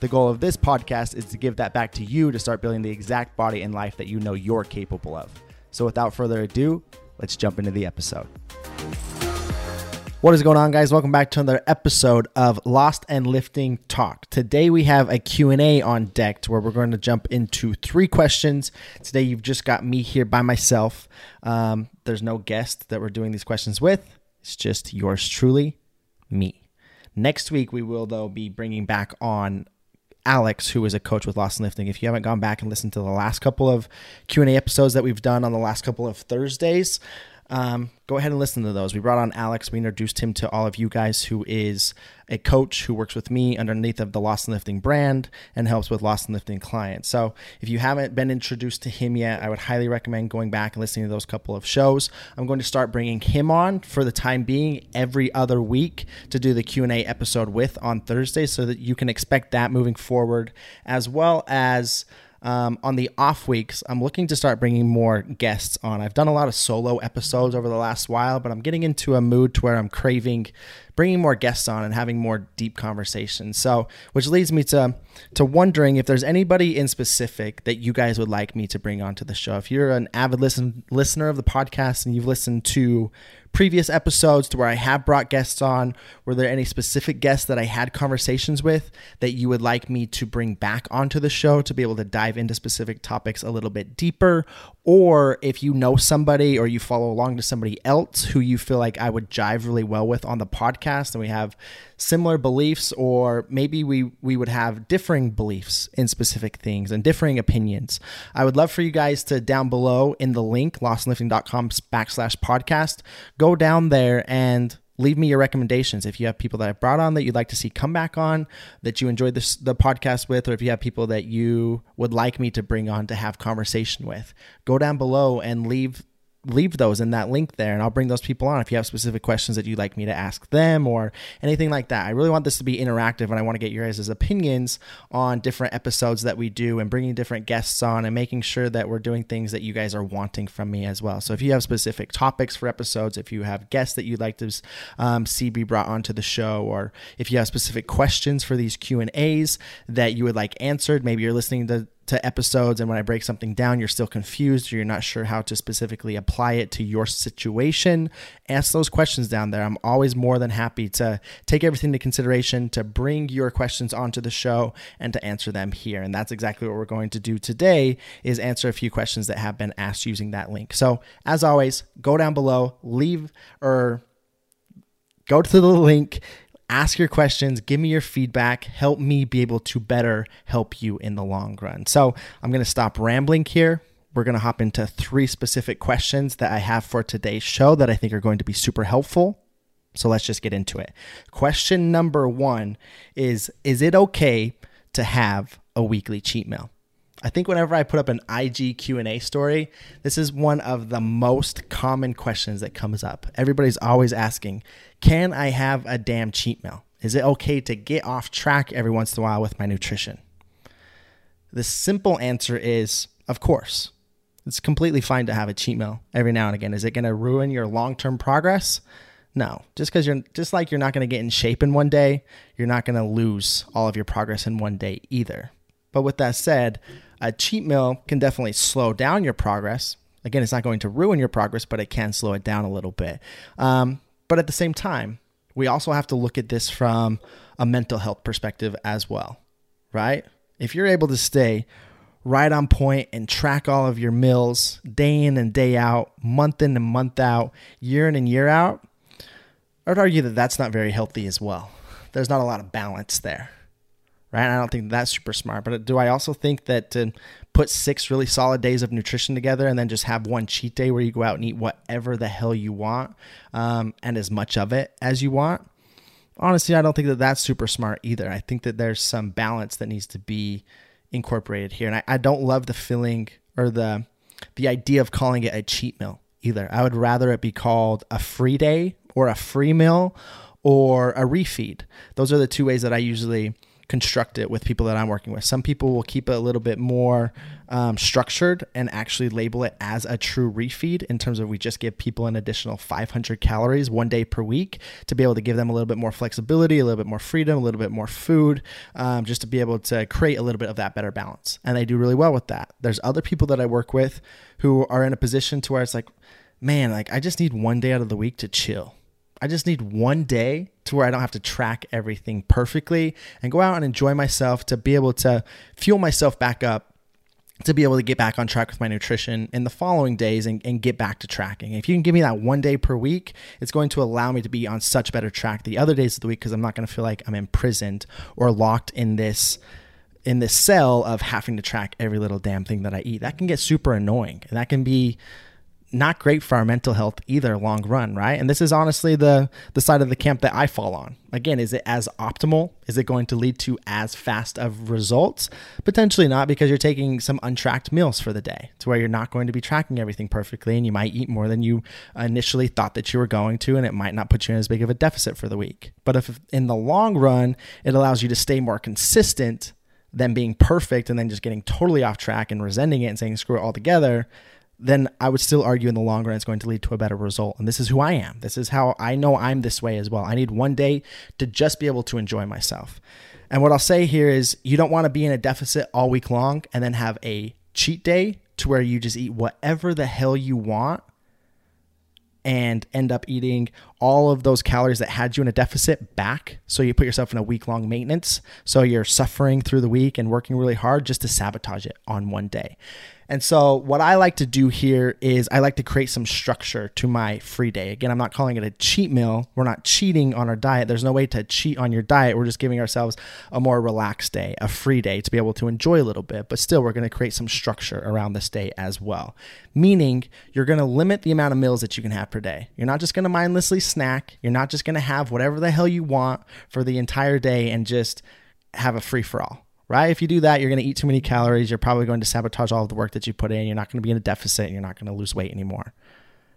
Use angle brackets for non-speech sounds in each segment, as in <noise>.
The goal of this podcast is to give that back to you to start building the exact body and life that you know you're capable of. So, without further ado, let's jump into the episode. What is going on guys? Welcome back to another episode of Lost and Lifting Talk. Today we have a Q&A on deck where we're going to jump into three questions. Today you've just got me here by myself. Um, there's no guest that we're doing these questions with. It's just yours truly, me. Next week we will though be bringing back on Alex, who is a coach with Lost and Lifting. If you haven't gone back and listened to the last couple of Q&A episodes that we've done on the last couple of Thursdays, um, go ahead and listen to those. We brought on Alex. We introduced him to all of you guys, who is a coach who works with me underneath of the Lost and Lifting brand and helps with Lost and Lifting clients. So if you haven't been introduced to him yet, I would highly recommend going back and listening to those couple of shows. I'm going to start bringing him on for the time being every other week to do the Q&A episode with on Thursday so that you can expect that moving forward as well as um, on the off weeks, I'm looking to start bringing more guests on. I've done a lot of solo episodes over the last while, but I'm getting into a mood to where I'm craving bringing more guests on and having more deep conversations. So, which leads me to to wondering if there's anybody in specific that you guys would like me to bring onto the show. If you're an avid listen, listener of the podcast and you've listened to previous episodes to where I have brought guests on, were there any specific guests that I had conversations with that you would like me to bring back onto the show to be able to dive into specific topics a little bit deeper? Or if you know somebody or you follow along to somebody else who you feel like I would jive really well with on the podcast and we have similar beliefs or maybe we we would have differing beliefs in specific things and differing opinions. I would love for you guys to down below in the link lostandlifting.com backslash podcast go down there and leave me your recommendations. If you have people that I've brought on that you'd like to see come back on that you enjoyed this the podcast with or if you have people that you would like me to bring on to have conversation with go down below and leave leave those in that link there and I'll bring those people on if you have specific questions that you'd like me to ask them or anything like that. I really want this to be interactive and I want to get your guys' opinions on different episodes that we do and bringing different guests on and making sure that we're doing things that you guys are wanting from me as well. So if you have specific topics for episodes, if you have guests that you'd like to um, see be brought onto the show or if you have specific questions for these Q&As that you would like answered, maybe you're listening to to episodes and when I break something down, you're still confused or you're not sure how to specifically apply it to your situation, ask those questions down there. I'm always more than happy to take everything into consideration, to bring your questions onto the show and to answer them here. And that's exactly what we're going to do today is answer a few questions that have been asked using that link. So as always, go down below, leave or go to the link ask your questions, give me your feedback, help me be able to better help you in the long run. So I'm going to stop rambling here. We're going to hop into three specific questions that I have for today's show that I think are going to be super helpful. So let's just get into it. Question number one is Is it okay to have a weekly cheat meal? I think whenever I put up an IG Q&A story, this is one of the most common questions that comes up. Everybody's always asking, "Can I have a damn cheat meal? Is it okay to get off track every once in a while with my nutrition?" The simple answer is, of course. It's completely fine to have a cheat meal every now and again. Is it going to ruin your long-term progress? No. Just cuz you're just like you're not going to get in shape in one day, you're not going to lose all of your progress in one day either. But with that said, a cheat meal can definitely slow down your progress. Again, it's not going to ruin your progress, but it can slow it down a little bit. Um, but at the same time, we also have to look at this from a mental health perspective as well, right? If you're able to stay right on point and track all of your meals day in and day out, month in and month out, year in and year out, I would argue that that's not very healthy as well. There's not a lot of balance there right? I don't think that's super smart. But do I also think that to put six really solid days of nutrition together and then just have one cheat day where you go out and eat whatever the hell you want um, and as much of it as you want? Honestly, I don't think that that's super smart either. I think that there's some balance that needs to be incorporated here. And I, I don't love the feeling or the the idea of calling it a cheat meal either. I would rather it be called a free day or a free meal or a refeed. Those are the two ways that I usually construct it with people that I'm working with. Some people will keep it a little bit more um, structured and actually label it as a true refeed in terms of we just give people an additional 500 calories one day per week to be able to give them a little bit more flexibility, a little bit more freedom, a little bit more food, um, just to be able to create a little bit of that better balance. And they do really well with that. There's other people that I work with who are in a position to where it's like, man, like I just need one day out of the week to chill I just need one day to where I don't have to track everything perfectly and go out and enjoy myself to be able to fuel myself back up to be able to get back on track with my nutrition in the following days and, and, get back to tracking. If you can give me that one day per week, it's going to allow me to be on such better track the other days of the week because I'm not going to feel like I'm imprisoned or locked in this in this cell of having to track every little damn thing that I eat. That can get super annoying and that can be not great for our mental health either long run right? And this is honestly the the side of the camp that i fall on. Again is it as optimal? Is it going to lead to as fast of results? Potentially not because you're taking some untracked meals for the day to where you're not going to be tracking everything perfectly and you might eat more than you initially thought that you were going to and it might not put you in as big of a deficit for the week. But if in the long run it allows you to stay more consistent than being perfect and then just getting totally off track and resenting it and saying screw it all together then I would still argue in the long run it's going to lead to a better result. And this is who I am. This is how I know I'm this way as well. I need one day to just be able to enjoy myself. And what I'll say here is you don't want to be in a deficit all week long and then have a cheat day to where you just eat whatever the hell you want and end up eating all of those calories that had you in a deficit back. So you put yourself in a week long maintenance. So you're suffering through the week and working really hard just to sabotage it on one day. And so, what I like to do here is I like to create some structure to my free day. Again, I'm not calling it a cheat meal. We're not cheating on our diet. There's no way to cheat on your diet. We're just giving ourselves a more relaxed day, a free day to be able to enjoy a little bit. But still, we're going to create some structure around this day as well. Meaning, you're going to limit the amount of meals that you can have per day. You're not just going to mindlessly snack. You're not just going to have whatever the hell you want for the entire day and just have a free for all right? If you do that, you're going to eat too many calories. You're probably going to sabotage all of the work that you put in. You're not going to be in a deficit. And you're not going to lose weight anymore.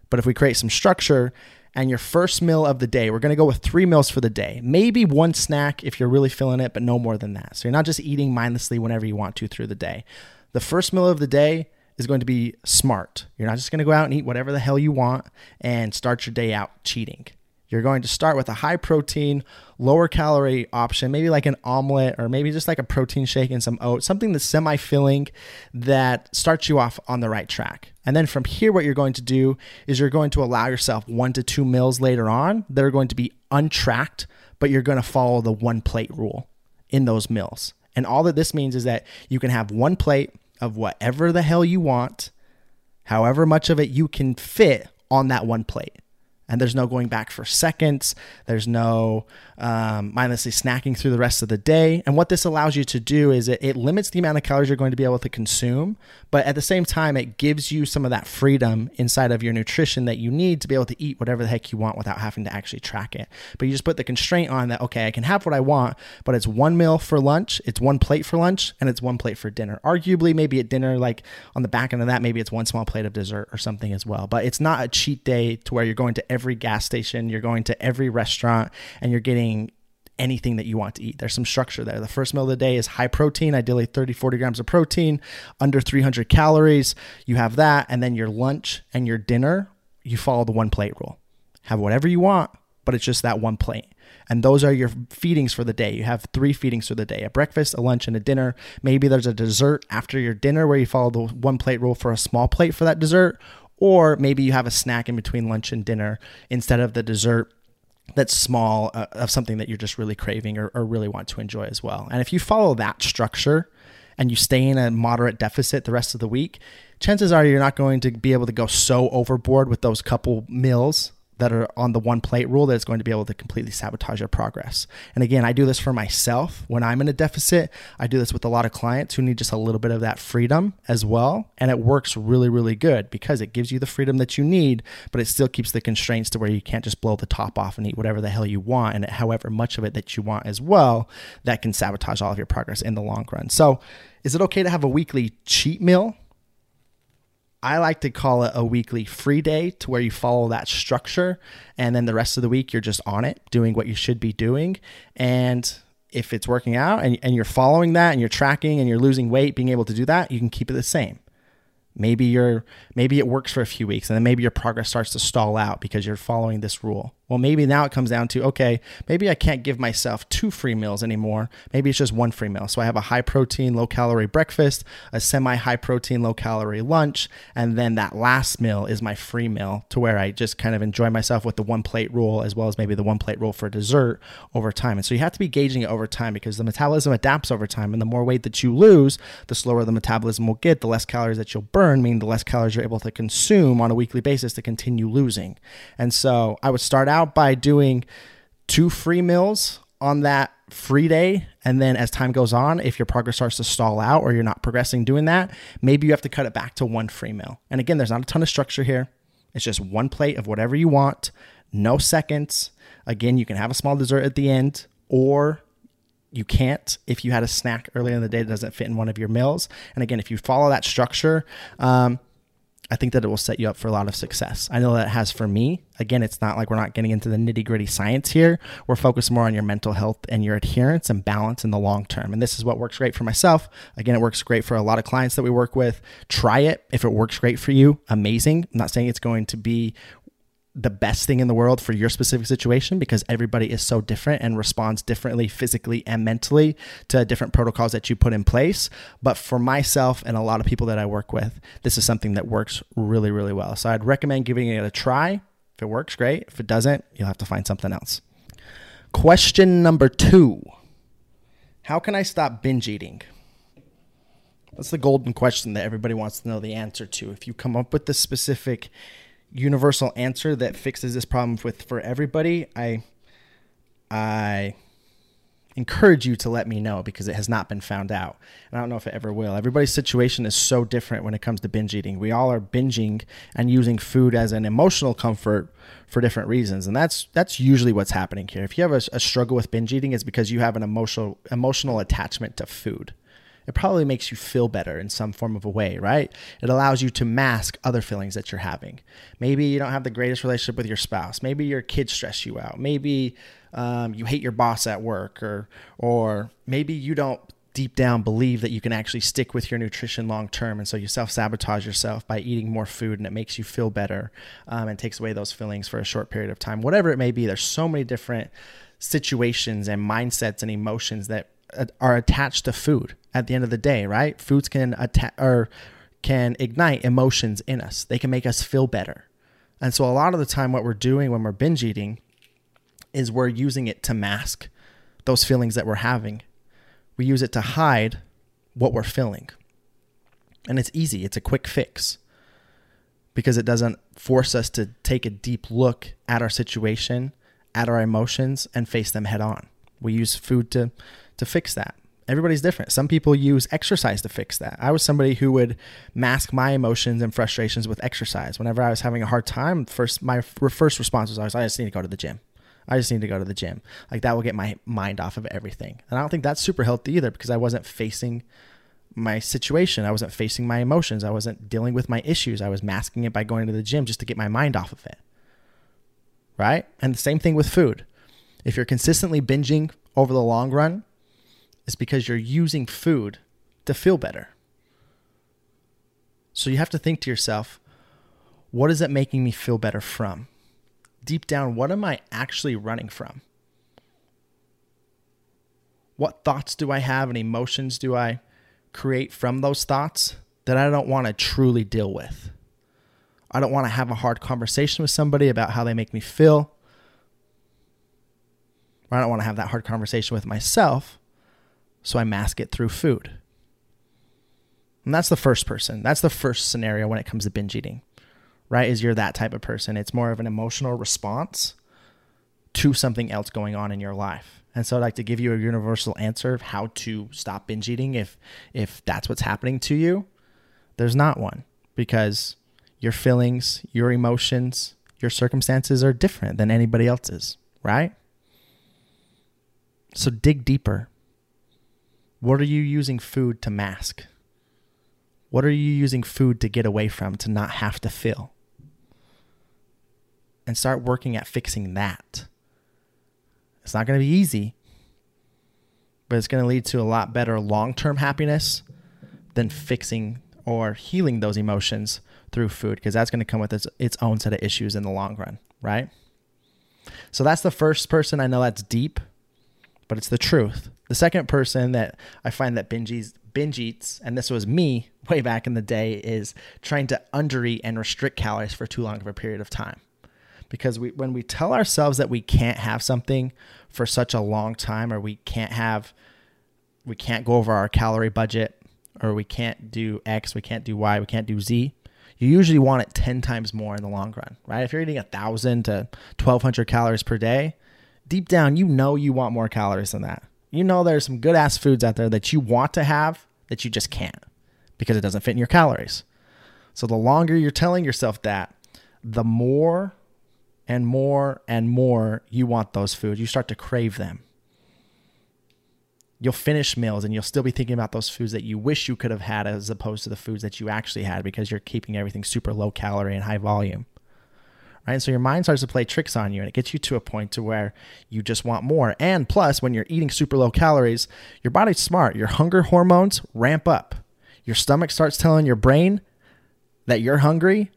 But if we create some structure and your first meal of the day, we're going to go with three meals for the day. Maybe one snack if you're really feeling it, but no more than that. So you're not just eating mindlessly whenever you want to through the day. The first meal of the day is going to be smart. You're not just going to go out and eat whatever the hell you want and start your day out cheating. You're going to start with a high protein, lower calorie option, maybe like an omelet or maybe just like a protein shake and some oats, something that's semi filling that starts you off on the right track. And then from here, what you're going to do is you're going to allow yourself one to two meals later on that are going to be untracked, but you're going to follow the one plate rule in those meals. And all that this means is that you can have one plate of whatever the hell you want, however much of it you can fit on that one plate and there's no going back for seconds. There's no um, mindlessly snacking through the rest of the day. And what this allows you to do is it, it limits the amount of calories you're going to be able to consume, but at the same time, it gives you some of that freedom inside of your nutrition that you need to be able to eat whatever the heck you want without having to actually track it. But you just put the constraint on that, okay, I can have what I want, but it's one meal for lunch, it's one plate for lunch, and it's one plate for dinner. Arguably, maybe at dinner, like on the back end of that, maybe it's one small plate of dessert or something as well. But it's not a cheat day to where you're going to every every gas station, you're going to every restaurant, and you're getting anything that you want to eat. There's some structure there. The first meal of the day is high protein, ideally 30, 40 grams of protein, under 300 calories. You have that. And then your lunch and your dinner, you follow the one plate rule. Have whatever you want, but it's just that one plate. And those are your feedings for the day. You have three feedings for the day a breakfast, a lunch, and a dinner. Maybe there's a dessert after your dinner where you follow the one plate rule for a small plate for that dessert, or maybe you have a snack in between lunch and dinner instead of the dessert that's small uh, of something that you're just really craving or, or really want to enjoy as well. And if you follow that structure and you stay in a moderate deficit the rest of the week, chances are you're not going to be able to go so overboard with those couple meals that are on the one plate rule that is going to be able to completely sabotage your progress. And again, I do this for myself when I'm in a deficit. I do this with a lot of clients who need just a little bit of that freedom as well. And it works really, really good because it gives you the freedom that you need, but it still keeps the constraints to where you can't just blow the top off and eat whatever the hell you want and however much of it that you want as well, that can sabotage all of your progress in the long run. So, Is it okay to have a weekly cheat meal? I like to call it a weekly free day to where you follow that structure and then the rest of the week you're just on it doing what you should be doing. And if it's working out and, and you're following that and you're tracking and you're losing weight, being able to do that, you can keep it the same. Maybe you're maybe it works for a few weeks and then maybe your progress starts to stall out because you're following this rule. Well, maybe now it comes down to okay, maybe I can't give myself two free meals anymore. Maybe it's just one free meal. So I have a high protein, low calorie breakfast, a semi high protein, low calorie lunch, and then that last meal is my free meal to where I just kind of enjoy myself with the one plate rule as well as maybe the one plate rule for dessert over time. And so you have to be gauging it over time because the metabolism adapts over time. And the more weight that you lose, the slower the metabolism will get, the less calories that you'll burn, meaning the less calories you're able to consume on a weekly basis to continue losing. And so I would start out out by doing two free meals on that free day. And then as time goes on, if your progress starts to stall out or you're not progressing doing that, maybe you have to cut it back to one free meal. And again, there's not a ton of structure here. It's just one plate of whatever you want, no seconds. Again, you can have a small dessert at the end, or you can't if you had a snack earlier in the day that doesn't fit in one of your meals. And again, if you follow that structure, um, I think that it will set you up for a lot of success. I know that has for me. Again, it's not like we're not getting into the nitty gritty science here. We're focused more on your mental health and your adherence and balance in the long term. And this is what works great for myself. Again, it works great for a lot of clients that we work with. Try it. If it works great for you, amazing. I'm not saying it's going to be the best thing in the world for your specific situation because everybody is so different and responds differently physically and mentally to different protocols that you put in place. But for myself and a lot of people that I work with, this is something that works really, really well. So I'd recommend giving it a try. If it works, great. If it doesn't, you'll have to find something else. Question number two How can I stop binge eating? That's the golden question that everybody wants to know the answer to. If you come up with the specific universal answer that fixes this problem with for everybody, I I encourage you to let me know because it has not been found out. And I don't know if it ever will. Everybody's situation is so different when it comes to binge eating. We all are binging and using food as an emotional comfort for different reasons. And that's that's usually what's happening here. If you have a, a struggle with binge eating, it's because you have an emotional emotional attachment to food it probably makes you feel better in some form of a way, right? It allows you to mask other feelings that you're having. Maybe you don't have the greatest relationship with your spouse. Maybe your kids stress you out. Maybe um, you hate your boss at work, or or maybe you don't deep down believe that you can actually stick with your nutrition long term, and so you self sabotage yourself by eating more food, and it makes you feel better um, and takes away those feelings for a short period of time. Whatever it may be, there's so many different situations and mindsets and emotions that are attached to food at the end of the day, right? Foods can attack or can ignite emotions in us. They can make us feel better. And so a lot of the time what we're doing when we're binge eating is we're using it to mask those feelings that we're having. We use it to hide what we're feeling. And it's easy, it's a quick fix because it doesn't force us to take a deep look at our situation, at our emotions, and face them head on. We use food to to fix that. Everybody's different. Some people use exercise to fix that. I was somebody who would mask my emotions and frustrations with exercise. Whenever I was having a hard time, first my first response was always, "I just need to go to the gym." I just need to go to the gym. Like that will get my mind off of everything. And I don't think that's super healthy either because I wasn't facing my situation. I wasn't facing my emotions. I wasn't dealing with my issues. I was masking it by going to the gym just to get my mind off of it. Right? And the same thing with food. If you're consistently binging over the long run, is because you're using food to feel better. So you have to think to yourself, what is it making me feel better from? Deep down, what am I actually running from? What thoughts do I have and emotions do I create from those thoughts that I don't want to truly deal with? I don't want to have a hard conversation with somebody about how they make me feel. I don't want to have that hard conversation with myself so I mask it through food. And that's the first person. That's the first scenario when it comes to binge eating, right? Is you're that type of person. It's more of an emotional response to something else going on in your life. And so I'd like to give you a universal answer of how to stop binge eating if if that's what's happening to you. There's not one because your feelings, your emotions, your circumstances are different than anybody else's, right? So dig deeper What are you using food to mask? What are you using food to get away from, to not have to feel? And start working at fixing that. It's not going to be easy, but it's going to lead to a lot better long term happiness than fixing or healing those emotions through food because that's going to come with its, its own set of issues in the long run, right? So that's the first person I know that's deep, but it's the truth. The second person that I find that binge eats, binge eats, and this was me <laughs> way back in the day, is trying to undereat and restrict calories for too long of a period of time. Because we, when we tell ourselves that we can't have something for such a long time, or we can't have, we can't go over our calorie budget, or we can't do X, we can't do Y, we can't do Z, you usually want it 10 times more in the long run, right? If you're eating 1,000 to 1,200 calories per day, deep down, you know you want more calories than that. You know there's some good ass foods out there that you want to have that you just can't because it doesn't fit in your calories. So the longer you're telling yourself that, the more and more and more you want those foods. You start to crave them you'll finish meals and you'll still be thinking about those foods that you wish you could have had as opposed to the foods that you actually had because you're keeping everything super low calorie and high volume right and so your mind starts to play tricks on you and it gets you to a point to where you just want more and plus when you're eating super low calories your body's smart your hunger hormones ramp up your stomach starts telling your brain that you're hungry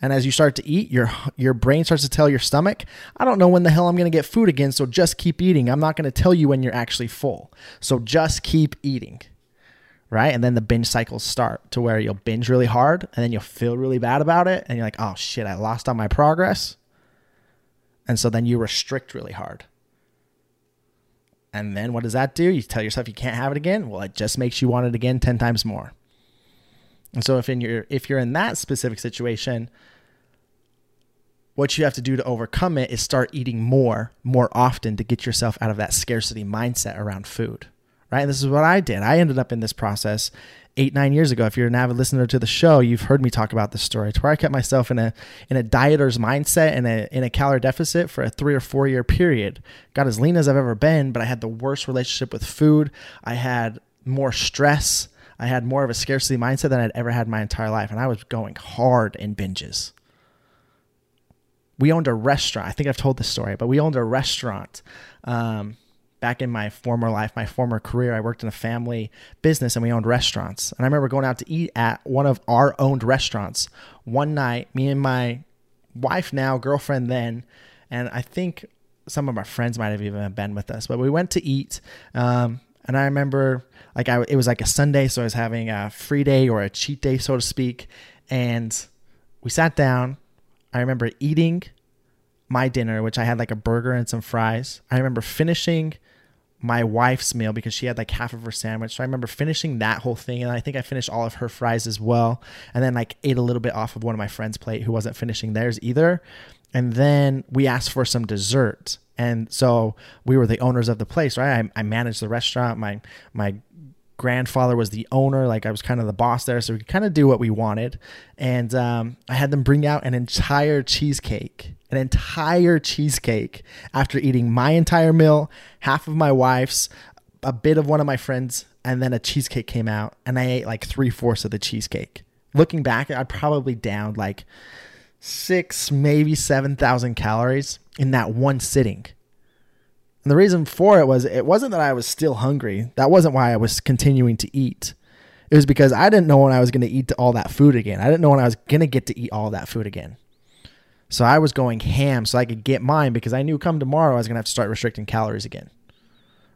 and as you start to eat, your your brain starts to tell your stomach, I don't know when the hell I'm going to get food again, so just keep eating. I'm not going to tell you when you're actually full. So just keep eating. Right? And then the binge cycles start to where you'll binge really hard and then you'll feel really bad about it and you're like, "Oh shit, I lost all my progress." And so then you restrict really hard. And then what does that do? You tell yourself you can't have it again. Well, it just makes you want it again 10 times more. And so if in your if you're in that specific situation, what you have to do to overcome it is start eating more more often to get yourself out of that scarcity mindset around food. Right? And this is what I did. I ended up in this process eight, nine years ago. If you're an avid listener to the show, you've heard me talk about this story. To where I kept myself in a in a dieter's mindset and a in a calorie deficit for a three or four year period. Got as lean as I've ever been, but I had the worst relationship with food. I had more stress. I had more of a scarcity mindset than I'd ever had my entire life, and I was going hard in binges. We owned a restaurant. I think I've told this story, but we owned a restaurant. Um, back in my former life, my former career, I worked in a family business and we owned restaurants. And I remember going out to eat at one of our owned restaurants one night, me and my wife now, girlfriend then, and I think some of our friends might have even been with us, but we went to eat. Um, and I remember like I, it was like a Sunday, so I was having a free day or a cheat day, so to speak. And we sat down. I remember eating my dinner, which I had like a burger and some fries. I remember finishing my wife's meal because she had like half of her sandwich. So I remember finishing that whole thing. And I think I finished all of her fries as well. And then like ate a little bit off of one of my friend's plate who wasn't finishing theirs either. And then we asked for some dessert. And so we were the owners of the place, right? I, I managed the restaurant. My my grandfather was the owner, like I was kind of the boss there, so we could kind of do what we wanted. And um, I had them bring out an entire cheesecake, an entire cheesecake after eating my entire meal, half of my wife's, a bit of one of my friends, and then a cheesecake came out, and I ate like three fourths of the cheesecake. Looking back, I probably downed like six, maybe 7,000 calories in that one sitting. And the reason for it was it wasn't that I was still hungry. That wasn't why I was continuing to eat. It was because I didn't know when I was going to eat all that food again. I didn't know when I was going to get to eat all that food again. So I was going ham so I could get mine because I knew come tomorrow I was going to have to start restricting calories again.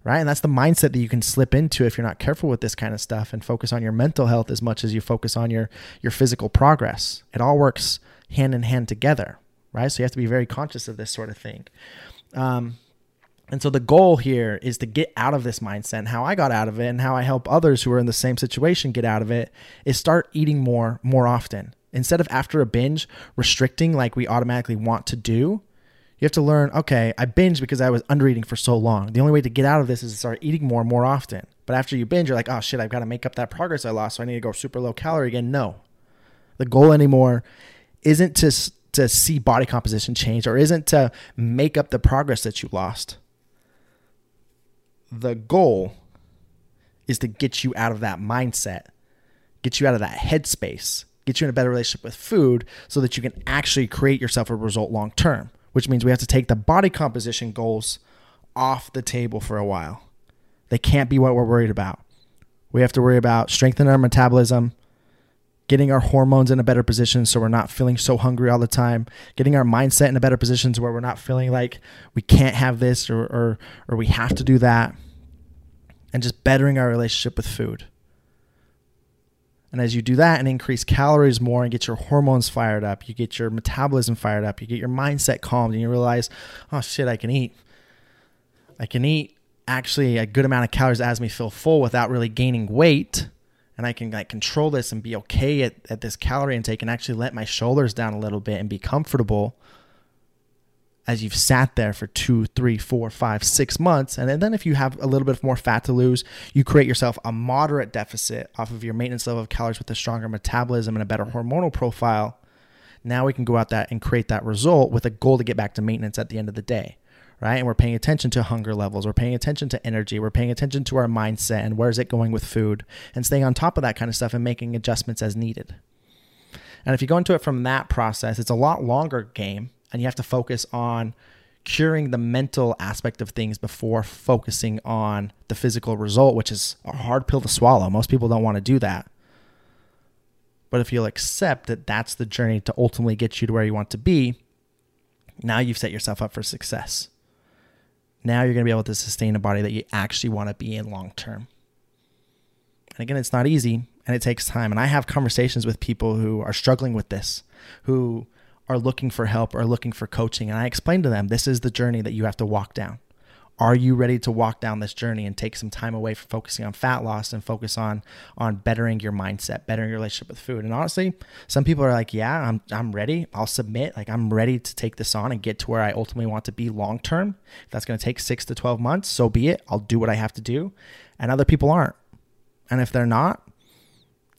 Right? And that's the mindset that you can slip into if you're not careful with this kind of stuff and focus on your mental health as much as you focus on your your physical progress. It all works hand in hand together, right? So you have to be very conscious of this sort of thing. Um, and so the goal here is to get out of this mindset. How I got out of it and how I help others who are in the same situation get out of it is start eating more more often. Instead of after a binge restricting like we automatically want to do, you have to learn, okay, I binged because I was under eating for so long. The only way to get out of this is to start eating more more often. But after you binge, you're like, oh shit, I've got to make up that progress I lost. So I need to go super low calorie again. No. The goal anymore isn't to to see body composition change or isn't to make up the progress that you lost. The goal is to get you out of that mindset, get you out of that headspace, get you in a better relationship with food so that you can actually create yourself a result long term, which means we have to take the body composition goals off the table for a while. They can't be what we're worried about. We have to worry about strengthening our metabolism, getting our hormones in a better position so we're not feeling so hungry all the time, getting our mindset in a better position so where we're not feeling like we can't have this or, or, or we have to do that, and just bettering our relationship with food. And as you do that and increase calories more and get your hormones fired up, you get your metabolism fired up, you get your mindset calmed, and you realize, oh shit, I can eat. I can eat actually a good amount of calories that has me feel full without really gaining weight and I can like control this and be okay at, at this calorie intake and actually let my shoulders down a little bit and be comfortable as you've sat there for two, three, four, five, six months. And then if you have a little bit more fat to lose, you create yourself a moderate deficit off of your maintenance level of calories with a stronger metabolism and a better hormonal profile. Now we can go out that and create that result with a goal to get back to maintenance at the end of the day right? And we're paying attention to hunger levels, we're paying attention to energy, we're paying attention to our mindset and where's it going with food and staying on top of that kind of stuff and making adjustments as needed. And if you go into it from that process, it's a lot longer game and you have to focus on curing the mental aspect of things before focusing on the physical result, which is a hard pill to swallow. Most people don't want to do that. But if you'll accept that that's the journey to ultimately get you to where you want to be, now you've set yourself up for success now you're going to be able to sustain a body that you actually want to be in long term. And again, it's not easy and it takes time. And I have conversations with people who are struggling with this, who are looking for help or looking for coaching. And I explain to them this is the journey that you have to walk down. Are you ready to walk down this journey and take some time away from focusing on fat loss and focus on on bettering your mindset, bettering your relationship with food? And honestly, some people are like, "Yeah, I'm I'm ready. I'll submit. Like I'm ready to take this on and get to where I ultimately want to be long term. If that's going to take 6 to 12 months, so be it. I'll do what I have to do." And other people aren't. And if they're not,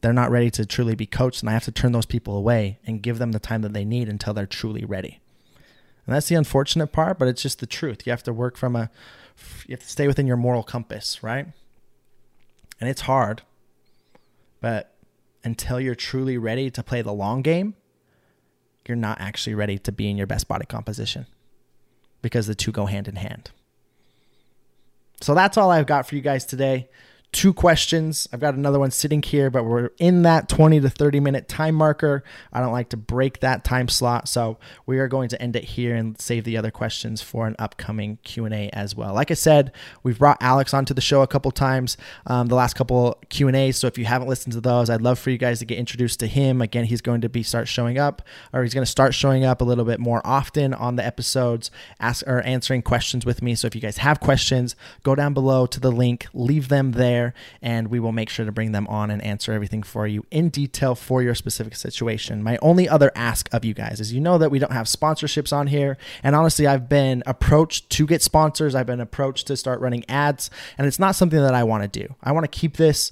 they're not ready to truly be coached and I have to turn those people away and give them the time that they need until they're truly ready. And that's the unfortunate part, but it's just the truth. You have to work from a, you have to stay within your moral compass, right? And it's hard, but until you're truly ready to play the long game, you're not actually ready to be in your best body composition because the two go hand in hand. So that's all I've got for you guys today two questions. I've got another one sitting here, but we're in that 20 to 30 minute time marker. I don't like to break that time slot, so we are going to end it here and save the other questions for an upcoming Q&A as well. Like I said, we've brought Alex onto the show a couple times, um, the last couple Q&As, so if you haven't listened to those, I'd love for you guys to get introduced to him. Again, he's going to be start showing up or he's going to start showing up a little bit more often on the episodes, ask or answering questions with me. So if you guys have questions, go down below to the link, leave them there there, and we will make sure to bring them on and answer everything for you in detail for your specific situation. My only other ask of you guys is you know that we don't have sponsorships on here, and honestly, I've been approached to get sponsors, I've been approached to start running ads, and it's not something that I want to do. I want to keep this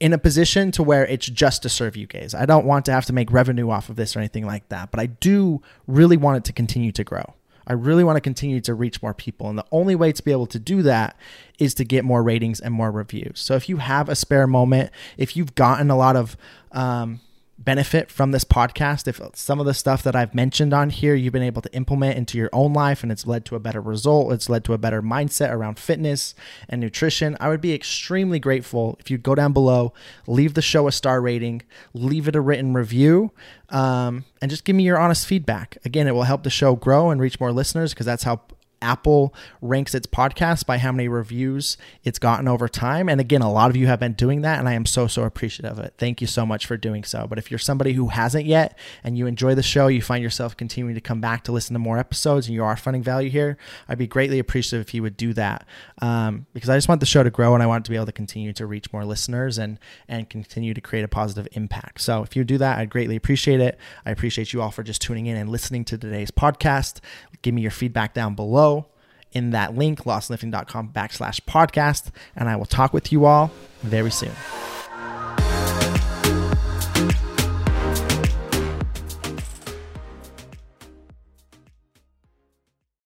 in a position to where it's just to serve you guys. I don't want to have to make revenue off of this or anything like that, but I do really want it to continue to grow. I really want to continue to reach more people. And the only way to be able to do that is to get more ratings and more reviews. So if you have a spare moment, if you've gotten a lot of, um, benefit from this podcast if some of the stuff that I've mentioned on here you've been able to implement into your own life and it's led to a better result, it's led to a better mindset around fitness and nutrition, I would be extremely grateful if you'd go down below, leave the show a star rating, leave it a written review, um, and just give me your honest feedback. Again, it will help the show grow and reach more listeners because that's how Apple ranks its podcast by how many reviews it's gotten over time. And again, a lot of you have been doing that, and I am so, so appreciative of it. Thank you so much for doing so. But if you're somebody who hasn't yet and you enjoy the show, you find yourself continuing to come back to listen to more episodes, and you are finding value here, I'd be greatly appreciative if you would do that um, because I just want the show to grow and I want to be able to continue to reach more listeners and, and continue to create a positive impact. So if you do that, I'd greatly appreciate it. I appreciate you all for just tuning in and listening to today's podcast. Give me your feedback down below in that link, lostlifting.com backslash podcast. And I will talk with you all very soon.